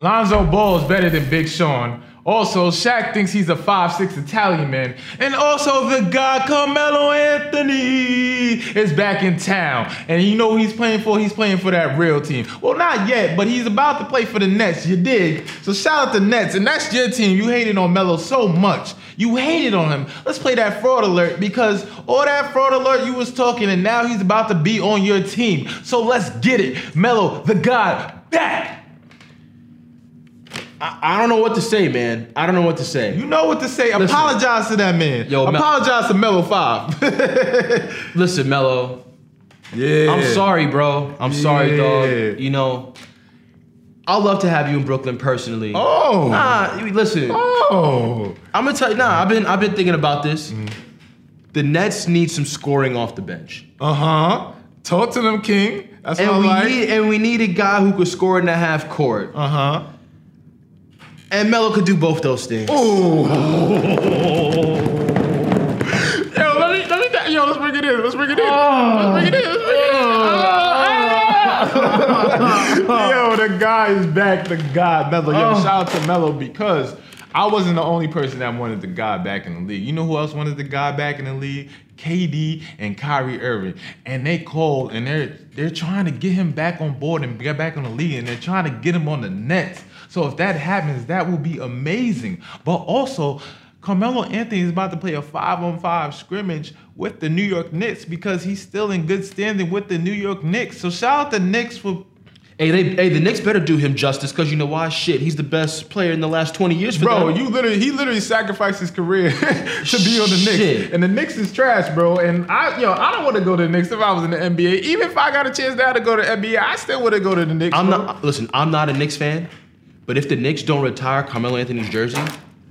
Lonzo Ball is better than Big Sean. Also, Shaq thinks he's a 5'6 Italian man. And also, the guy Carmelo Anthony is back in town. And you know he's playing for? He's playing for that real team. Well, not yet, but he's about to play for the Nets. You dig? So shout out to Nets. And that's your team. You hated on Melo so much. You hated on him. Let's play that fraud alert because all that fraud alert you was talking, and now he's about to be on your team. So let's get it. Melo, the God, back. I, I don't know what to say, man. I don't know what to say. You know what to say. Listen. Apologize to that man. Yo, Mel- Apologize to Melo 5. Listen, Melo, yeah. I'm sorry, bro. I'm sorry, Yeah. dog. You know, I'd love to have you in Brooklyn personally. Oh. Nah, listen. Oh. I'm gonna tell you. Nah, I've been I've been thinking about this. Mm. The Nets need some scoring off the bench, Uh huh. Talk to them, King. That's and we like. need and we need a guy who could score in the half court. uh huh. And Melo could do both those things. Yo, let me, let me, yo, let's bring it in. Let's bring it in. Let's bring it in. Let's bring it in. yo, the guy is back. The guy, Melo. Yo, Oh. shout out to Melo because I wasn't the only person that wanted the guy back in the league. You know who else wanted the guy back in the league? KD and Kyrie Irving. And they called and they're they're trying to get him back on board and get back on the league and they're trying to get him on the Nets. So if that happens, that will be amazing. But also, Carmelo Anthony is about to play a five on five scrimmage with the New York Knicks because he's still in good standing with the New York Knicks. So shout out the Knicks for Hey, they, hey, the Knicks better do him justice because you know why? Shit, he's the best player in the last 20 years for Bro, them. you literally he literally sacrificed his career to be on the Knicks. Shit. And the Knicks is trash, bro. And I yo, I don't want to go to the Knicks if I was in the NBA. Even if I got a chance now to go to the NBA, I still wouldn't go to the Knicks. I'm bro. not. Uh, listen, I'm not a Knicks fan, but if the Knicks don't retire Carmelo Anthony's jersey,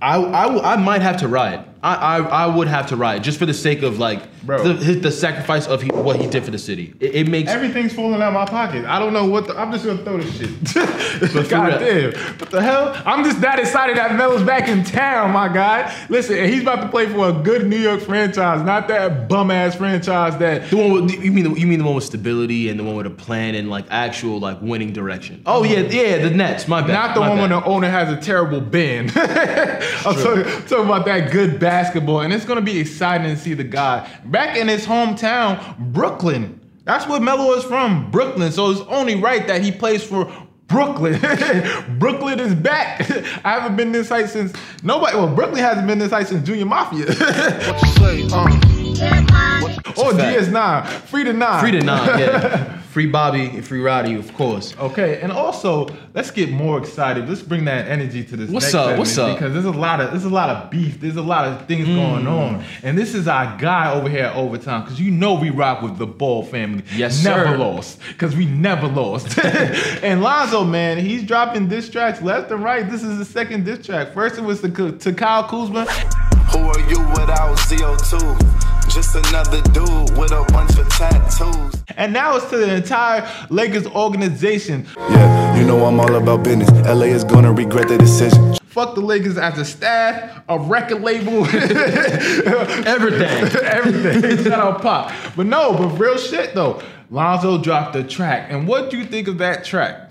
I I, I might have to riot. I, I I would have to riot just for the sake of like Bro. the his, the sacrifice of he, what he did for the city. It, it makes Everything's falling out of my pocket. I don't know what the, I'm just gonna throw this shit. God damn. What the hell? I'm just that excited that Melo's back in town, my guy. Listen, and he's about to play for a good New York franchise, not that bum ass franchise that the one with, you mean the, you mean the one with stability and the one with a plan and like actual like winning direction. Oh yeah, yeah, the Nets. My bad. Not the my one when the owner has a terrible bin. I'm talking, talking about that good basketball, and it's gonna be exciting to see the guy back in his hometown, Brooklyn. That's where Melo is from, Brooklyn. So it's only right that he plays for Brooklyn. Brooklyn is back. I haven't been this height since nobody. Well, Brooklyn hasn't been this height since Junior Mafia What you say? Uh, or fact. DS9. Free to nine. free to nine. Yeah, free Bobby and free Roddy, of course. Okay, and also let's get more excited. Let's bring that energy to this. What's next up? segment What's up? Because there's a lot of there's a lot of beef. There's a lot of things going Mm. on, and this is our guy over here at Overtime. Because you know we rock with the Ball family. Yes, never sir. lost. Because we never lost. and Lonzo, man, he's dropping diss tracks left and right. This is the second diss track. First it was to, to Kyle Kuzma. who are you without CO2? Just another dude with a bunch of tattoos. And now it's to the entire Lakers organization. Yeah, you know I'm all about business. LA is gonna regret their decision. Fuck the Lakers as a staff, a record label, Everything. everything. Shout out Pop. But no, but real shit though. Lonzo dropped a track. And what do you think of that track?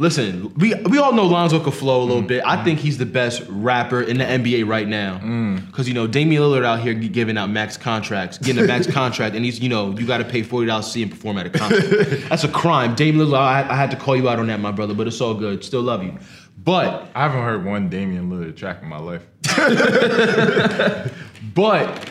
Listen, we we all know Lonzo could flow a little bit. I think he's the best rapper in the NBA right now. Because you know Damian Lillard out here giving out max contracts, getting a max contract, and he's you know you got to pay forty dollars to see him perform at a concert. That's a crime. Damian Lillard, I, I had to call you out on that, my brother, but it's all good. Still love you. But I haven't heard one Damian Lillard track in my life. but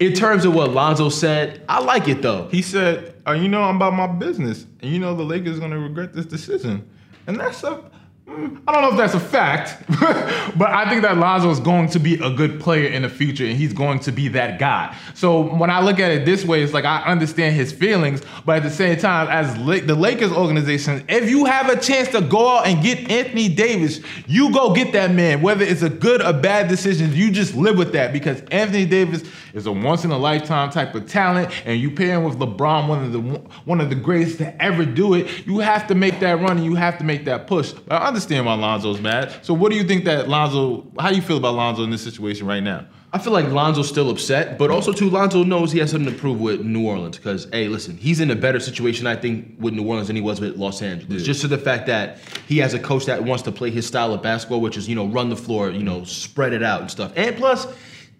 in terms of what Lonzo said, I like it though. He said, uh, you know, I'm about my business. And you know the Lakers are gonna regret this decision. And that's a I don't know if that's a fact, but I think that Lonzo is going to be a good player in the future and he's going to be that guy. So when I look at it this way, it's like I understand his feelings, but at the same time, as the Lakers organization, if you have a chance to go out and get Anthony Davis, you go get that man. Whether it's a good or bad decision, you just live with that because Anthony Davis is a once in a lifetime type of talent, and you pair him with LeBron, one of the one of the greatest to ever do it. You have to make that run and you have to make that push. But I understand why Lonzo's mad. So what do you think that Lonzo? How do you feel about Lonzo in this situation right now? I feel like Lonzo's still upset, but also too Lonzo knows he has something to prove with New Orleans because hey, listen, he's in a better situation I think with New Orleans than he was with Los Angeles. Just to the fact that he has a coach that wants to play his style of basketball, which is you know run the floor, you know spread it out and stuff. And plus,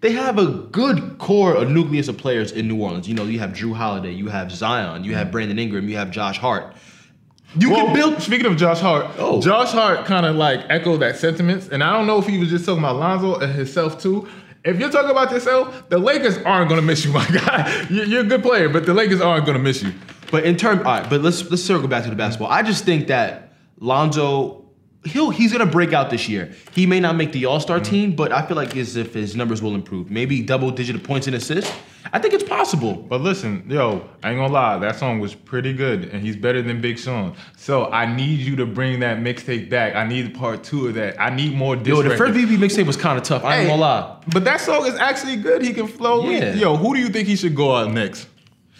they have a good core, a nucleus of players in New Orleans. You know, you have Jrue Holiday, you have Zion, you have mm. Brandon Ingram, you have Josh Hart. You Well, can build. Speaking of Josh Hart, Oh. Josh Hart kind of like echoed that sentiments, and I don't know if he was just talking about Lonzo and himself too. If you're talking about yourself, the Lakers aren't gonna miss you, my guy. You're, you're a good player, but the Lakers aren't gonna miss you. But in terms, all right. But let's let's circle back to the basketball. I just think that Lonzo, he'll he's gonna break out this year. He may not make the All Star mm-hmm. team, but I feel like as if his numbers will improve. Maybe double digit points and assists. I think it's possible. But listen, yo, I ain't gonna lie, that song was pretty good, and he's better than Big Sean. So I need you to bring that mixtape back. I need part two of that. I need more. Yo, the records. first BB mixtape was kind of tough. I ain't Hey, gonna lie. But that song is actually good. He can flow. Yeah. Yo, who do you think he should go out next?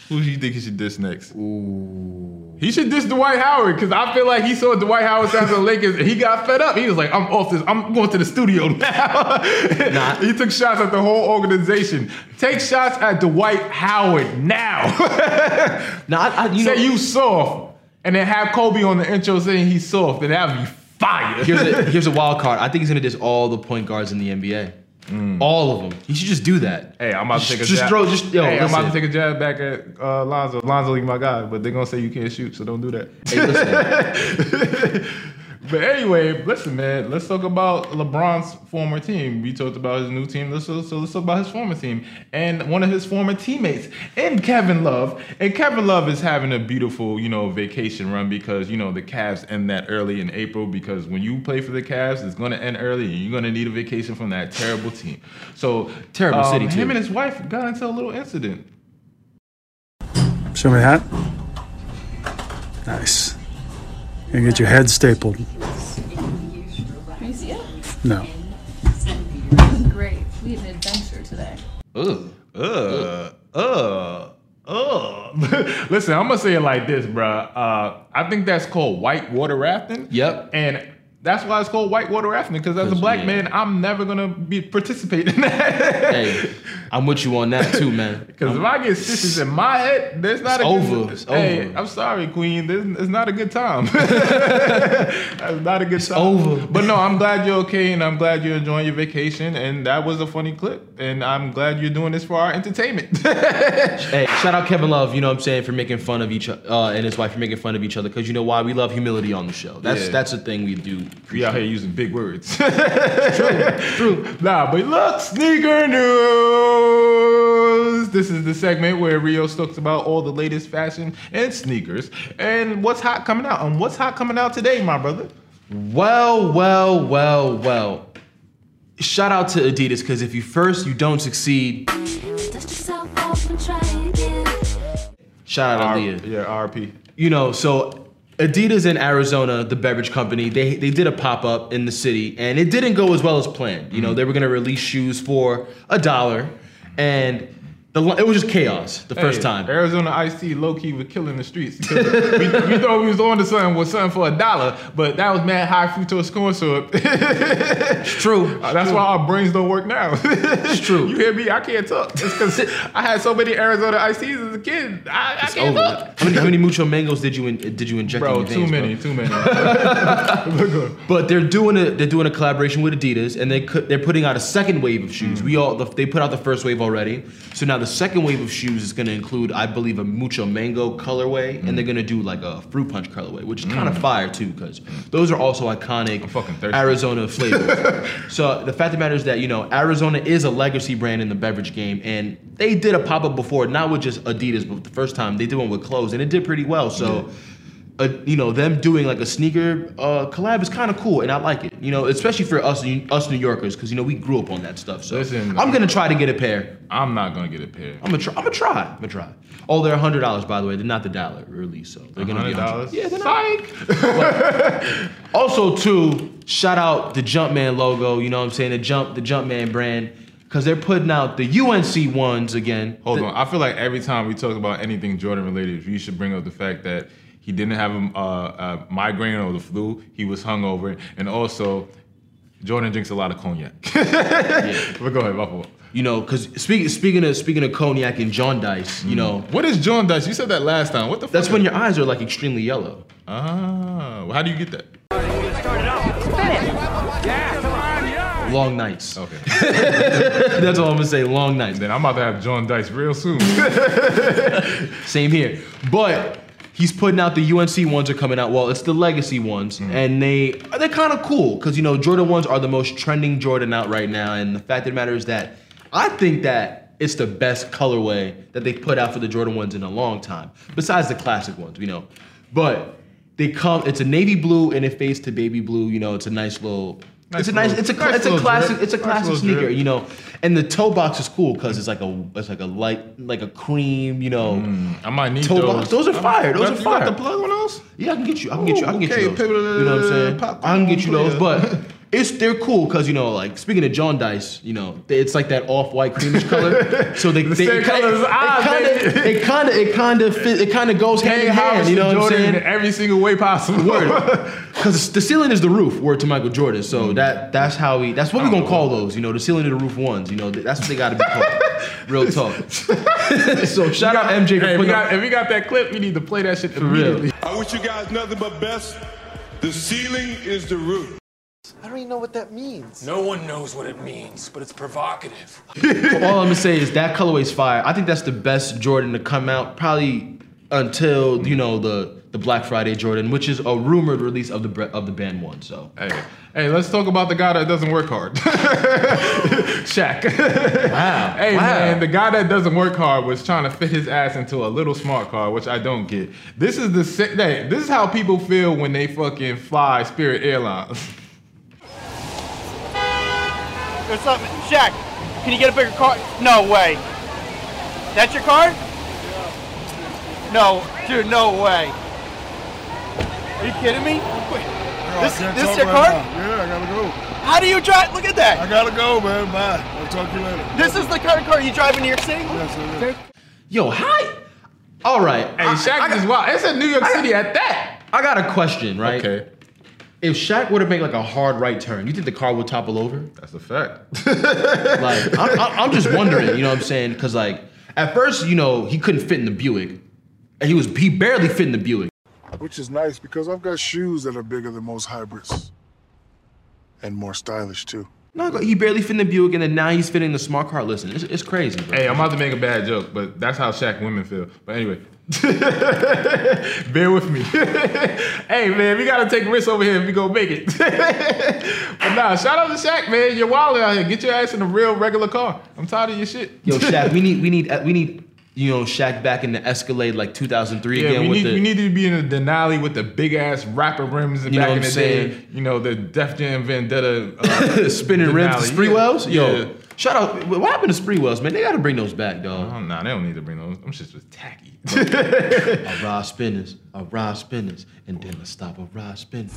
Who do you think he should diss next? He should diss Dwight Howard because I feel like he saw Dwight Howard sign to the Lakers and he got fed up. He was like, I'm off this. I'm going to the studio now. Nah. he took shots at the whole organization. Take shots at Dwight Howard now. Now, I, I, you know, Say you soft and then have Kobe on the intro saying he's soft and that would be fire. here's a here's a wild card. I think he's gonna diss all the point guards in the NBA. All of them. He should just do that. Hey, I'm about to take a Just jab. throw- just- yo, hey, I'm about to take a jab back at uh, Lonzo. Lonzo, you my guy, but they're gonna say you can't shoot, so don't do that. Hey, listen. But anyway, listen, man. Let's talk about LeBron's former team. We talked about his new team. Let's so let's talk about his former team and one of his former teammates, and Kevin Love. And Kevin Love is having a beautiful, you know, vacation run because you know the Cavs end that early in April. Because when you play for the Cavs, it's going to end early, and you're going to need a vacation from that terrible team. So Terrible um, city, Him too. and his wife got into a little incident. Show me that. Nice. You get your head stapled. Can you see it? No. Great. We had an adventure today. Ugh. Uh, uh, uh. Listen, I'm gonna say it like this, bruh. Uh, I think that's called white water rafting. Yep. And that's why it's called whitewater rafting. Because as a black yeah. man, I'm never gonna be participating in that. Hey, I'm with you on that too, man. Because if I get stitches in my head, there's not It's a good, over. It's hey, over. I'm sorry, Queen. This it's not a good time. That's not a good time. over. But no, I'm glad you're okay, and I'm glad you're enjoying your vacation. And that was a funny clip. And I'm glad you're doing this for our entertainment. Hey, shout out Kevin Love, you know what I'm saying, for making fun of each other, uh, and his wife for making fun of each other, because you know why? We love humility on the show. That's Yeah. that's the thing we do. We out here using big words. true, true. Nah, but look, sneaker news. This is the segment where Rios talks about all the latest fashion and sneakers and what's hot coming out. And what's hot coming out today, my brother? Well, well, well, well. Shout out to Adidas, because if you first, you don't succeed. Dust yourself off and try again. Shout out R- Aaliyah. yeah, RP. you know, so Adidas in Arizona, the beverage company, they they did a pop up in the city, and it didn't go as well as planned. You Mm-hmm. know, they were gonna release shoes for a dollar, and the it was just chaos the first time. Arizona IC low key was killing the streets. We, we thought we was on to something with something for a dollar, but that was mad high fructose corn syrup. It's true. Uh, That's why our brains don't work now. it's true. You hear me? I can't talk. It's because I had so many Arizona teas as a kid. I, I can't over. talk. How many, how many mucho mangoes did you in, did you inject in Bro, your too veins, bro? many, too many. But they're doing a they're doing a collaboration with Adidas, and they could, they're putting out a second wave of shoes. We all the, they put out the first wave already, so now the second wave of shoes is going to include, I believe, a mucho mango colorway, and they're going to do like a fruit punch colorway, which is kind of fire too, because those are also iconic. Arizona flavors. so the fact of the matter is that you know Arizona is a legacy brand in the beverage game, and they did a pop up before, not with just Adidas, but the first time they did one with clothes, and it did pretty well. So uh, you know, them doing like a sneaker uh, collab is kind of cool, and I like it. You know, especially for us us New Yorkers, because you know we grew up on that stuff. So Listen, I'm gonna try to get a pair. I'm not gonna get a pair. I'm gonna try. I'm gonna try. I'm gonna try. Oh, they're hundred dollars by the way. They're not the dollar release, so they're gonna be $100? 100 Yeah, they're not. Psych. Also, too, shout out the Jumpman logo. You know what I'm saying? The Jump, the Jumpman brand, because they're putting out the UNC ones again. Hold The- on. I feel like every time we talk about anything Jordan related, you should bring up the fact that he didn't have a, uh, a migraine or the flu. He was hungover, and also Jordan drinks a lot of cognac. But go ahead, my fault. You know, because speaking speaking of speaking of cognac and jaundice, you know, What is jaundice? You said that last time. What the fuck? that's when your eyes are like extremely yellow. Ah, well, how do you get that? Long nights. Okay. That's all I'm gonna say. Long nights. then I'm about to have jaundice real soon. Same here. But he's putting out the UNC ones are coming out. Well, it's the legacy ones, mm-hmm. and they they're kind of cool because you know Jordan ones are the most trending Jordan out right now. And the fact of the matter is that I think that it's the best colorway that they put out for the Jordan ones in a long time, besides the classic ones, you know. But they come. It's a navy blue and it fades to baby blue. You know, it's a nice little. Nice it's a nice. little- It's a. nice it's a classic. drip. It's a classic little sneaker. drip. You know, and the toe box is cool because it's like a. It's like a light, like a cream. You know. Mm, I might need Toe those. box. Those are fire. Those You are got fire. the plug on those? Yeah, I can get you. I can get you. I can get you those. You know what I'm saying? pop- I can get you those, but it's they're cool because you know, like speaking of jaundice, you know, it's like that off-white creamish color. So they, they same it, color as it, ours, kind of it kind of it kind of fit, it kind of goes hand in hand. You know what I'm saying? in every single way possible. Because the ceiling is the roof. Word to Michael Jordan. So Mm. that that's how we. That's what we're gonna call those. You know, the ceiling of the roof ones. You know, that's what they got to be called. Real talk. so shout out MJ for Hey, if we, putting got, up. if we got that clip, we need to play that shit real. immediately. I wish you guys nothing but best. The ceiling is the roof. I don't even know what that means. No one knows what it means, but it's provocative. All I'm gonna say is that colorway's fire. I think that's the best Jordan to come out probably until you know the the Black Friday Jordan, which is a rumored release of the bre- of the band one. So Hey, hey, let's talk about the guy that doesn't work hard. Shaq. wow, Hey wow. man, the guy that doesn't work hard was trying to fit his ass into a little smart car, which I don't get. This is the si- hey, this is how people feel when they fucking fly Spirit Airlines. There's something. Shaq, can you get a bigger car? No way. That's your car? No, dude, no way. Are you kidding me? This, this is your car? Yeah, I gotta go. How do you drive? Look at that. I gotta go, man. Bye. I'll talk to you later. This is the kind of car you drive in New York City? yo, hi. All right, Hey, Shaq is wild. It's in New York City at that. I got a question, right? Okay, If Shaq were to make like a hard right turn, you think the car would topple over? that's a fact. Like, I'm, I'm I'm just wondering, you know what I'm saying? Because like at first, you know, he couldn't fit in the Buick, and he was he barely fit in the Buick. Which is nice because I've got shoes that are bigger than most hybrids. And more stylish too. No, he barely fit in the Buick, and then now he's fitting the smart car. Listen, it's, it's crazy, bro. Hey, I'm about to make a bad joke, but that's how Shaq women feel. But anyway, bear with me. hey man, we gotta take risks over here if we gonna make it. but nah, shout out to Shaq, man. You're wild out here. Get your ass in a real regular car. I'm tired of your shit. Yo, Shaq, we need we need we need you know Shaq back in the Escalade like 2003 Yeah, again we with need the we need to be in a Denali with the big ass rapper rims back in the day. saying? You know the Def Jam Vendetta uh, spinning rims, the Denali. spree Yeah, wells. Yo, yeah. Shout out. What happened to Sprewells, man? They gotta bring those back, dog. Oh, nah, they don't need to bring those. Them shits was tacky. I ride spinners, I ride spinners, and then I stop a ride spinners.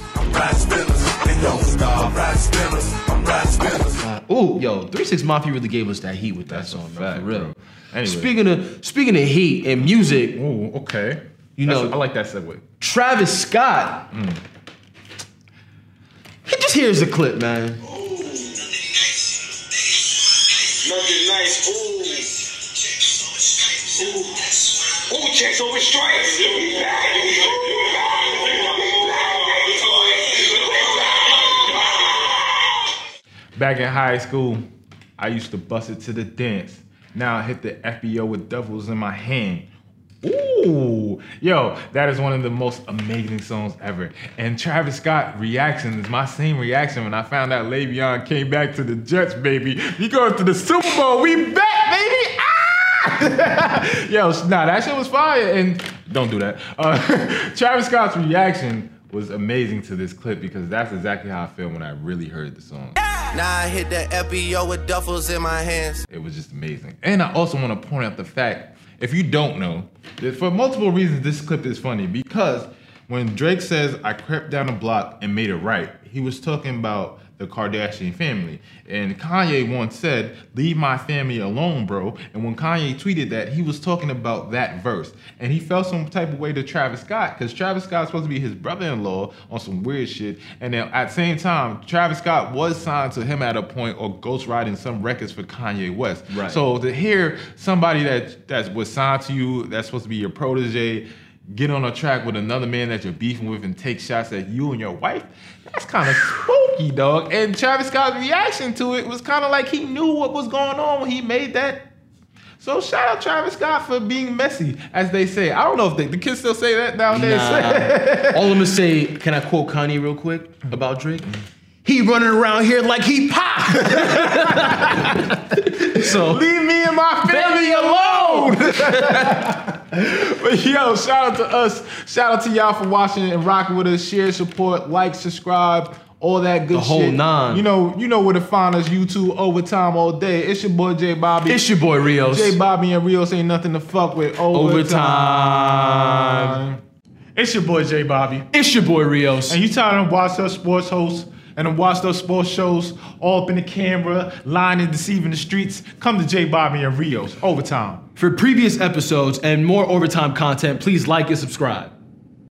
Uh, Ooh, yo, Three Six Mafia really gave us that heat with that That's a song, bro, fact, for real. bro. Anyway. Speaking of speaking of heat and music, Ooh, okay. You That's- know- I like that segue. Travis Scott. He just here's a clip, man. Nothing nice. Ooh. Ooh. Ooh, checks over stripes. Back in high school, I used to bust it to the dance. Now I hit the FBO with devils in my hand. Ooh, yo, that is one of the most amazing songs ever. And Travis Scott reaction is my same reaction when I found out Le'Veon came back to the Jets, baby. We going to the Super Bowl, we back, baby. Ah! yo, nah, that shit was fire. And don't do that. Uh, Travis Scott's reaction was amazing to this clip because that's exactly how I feel when I really heard the song. Now I hit that FBO with duffels in my hands. It was just amazing. And I also want to point out the fact, if you don't know, for multiple reasons this clip is funny. Because When Drake says, I crept down a block and made it right, he was talking about the Kardashian family. And Kanye once said, Leave my family alone, bro. And when Kanye tweeted that, he was talking about that verse. And he felt some type of way to Travis Scott, because Travis Scott's supposed to be his brother in law on some weird shit. And then at the same time, Travis Scott was signed to him at a point or ghostwriting some records for Kanye West. Right. So to hear somebody that that was signed to you, that's supposed to be your protege, get on a track with another man that you're beefing with and take shots at you and your wife, that's kind of spooky, dog. And Travis Scott's reaction to it was kind of like he knew what was going on when he made that. So shout out Travis Scott for being messy, as they say. I don't know if they, the kids still say that nowadays. Nah. All I'm gonna say, can I quote Kanye real quick about Drake? He running around here like he pop. so Leave me and my family alone. but yo, shout out to us. Shout out to y'all for watching and rocking with us. Share, support, like, subscribe, all that good The whole shit. nine. You know, you know where to find us. YouTube overtime all day. It's your boy J Bobby. it's your boy Rios. J Bobby and Rios ain't nothing to fuck with. Overtime. Overtime. It's your boy J Bobby. It's your boy Rios. And you tired of watch us sports hosts and to watch those sports shows all up in the camera, lying and deceiving the streets? Come to J Bobby and Rios. Overtime. For previous episodes and more overtime content, please like and subscribe.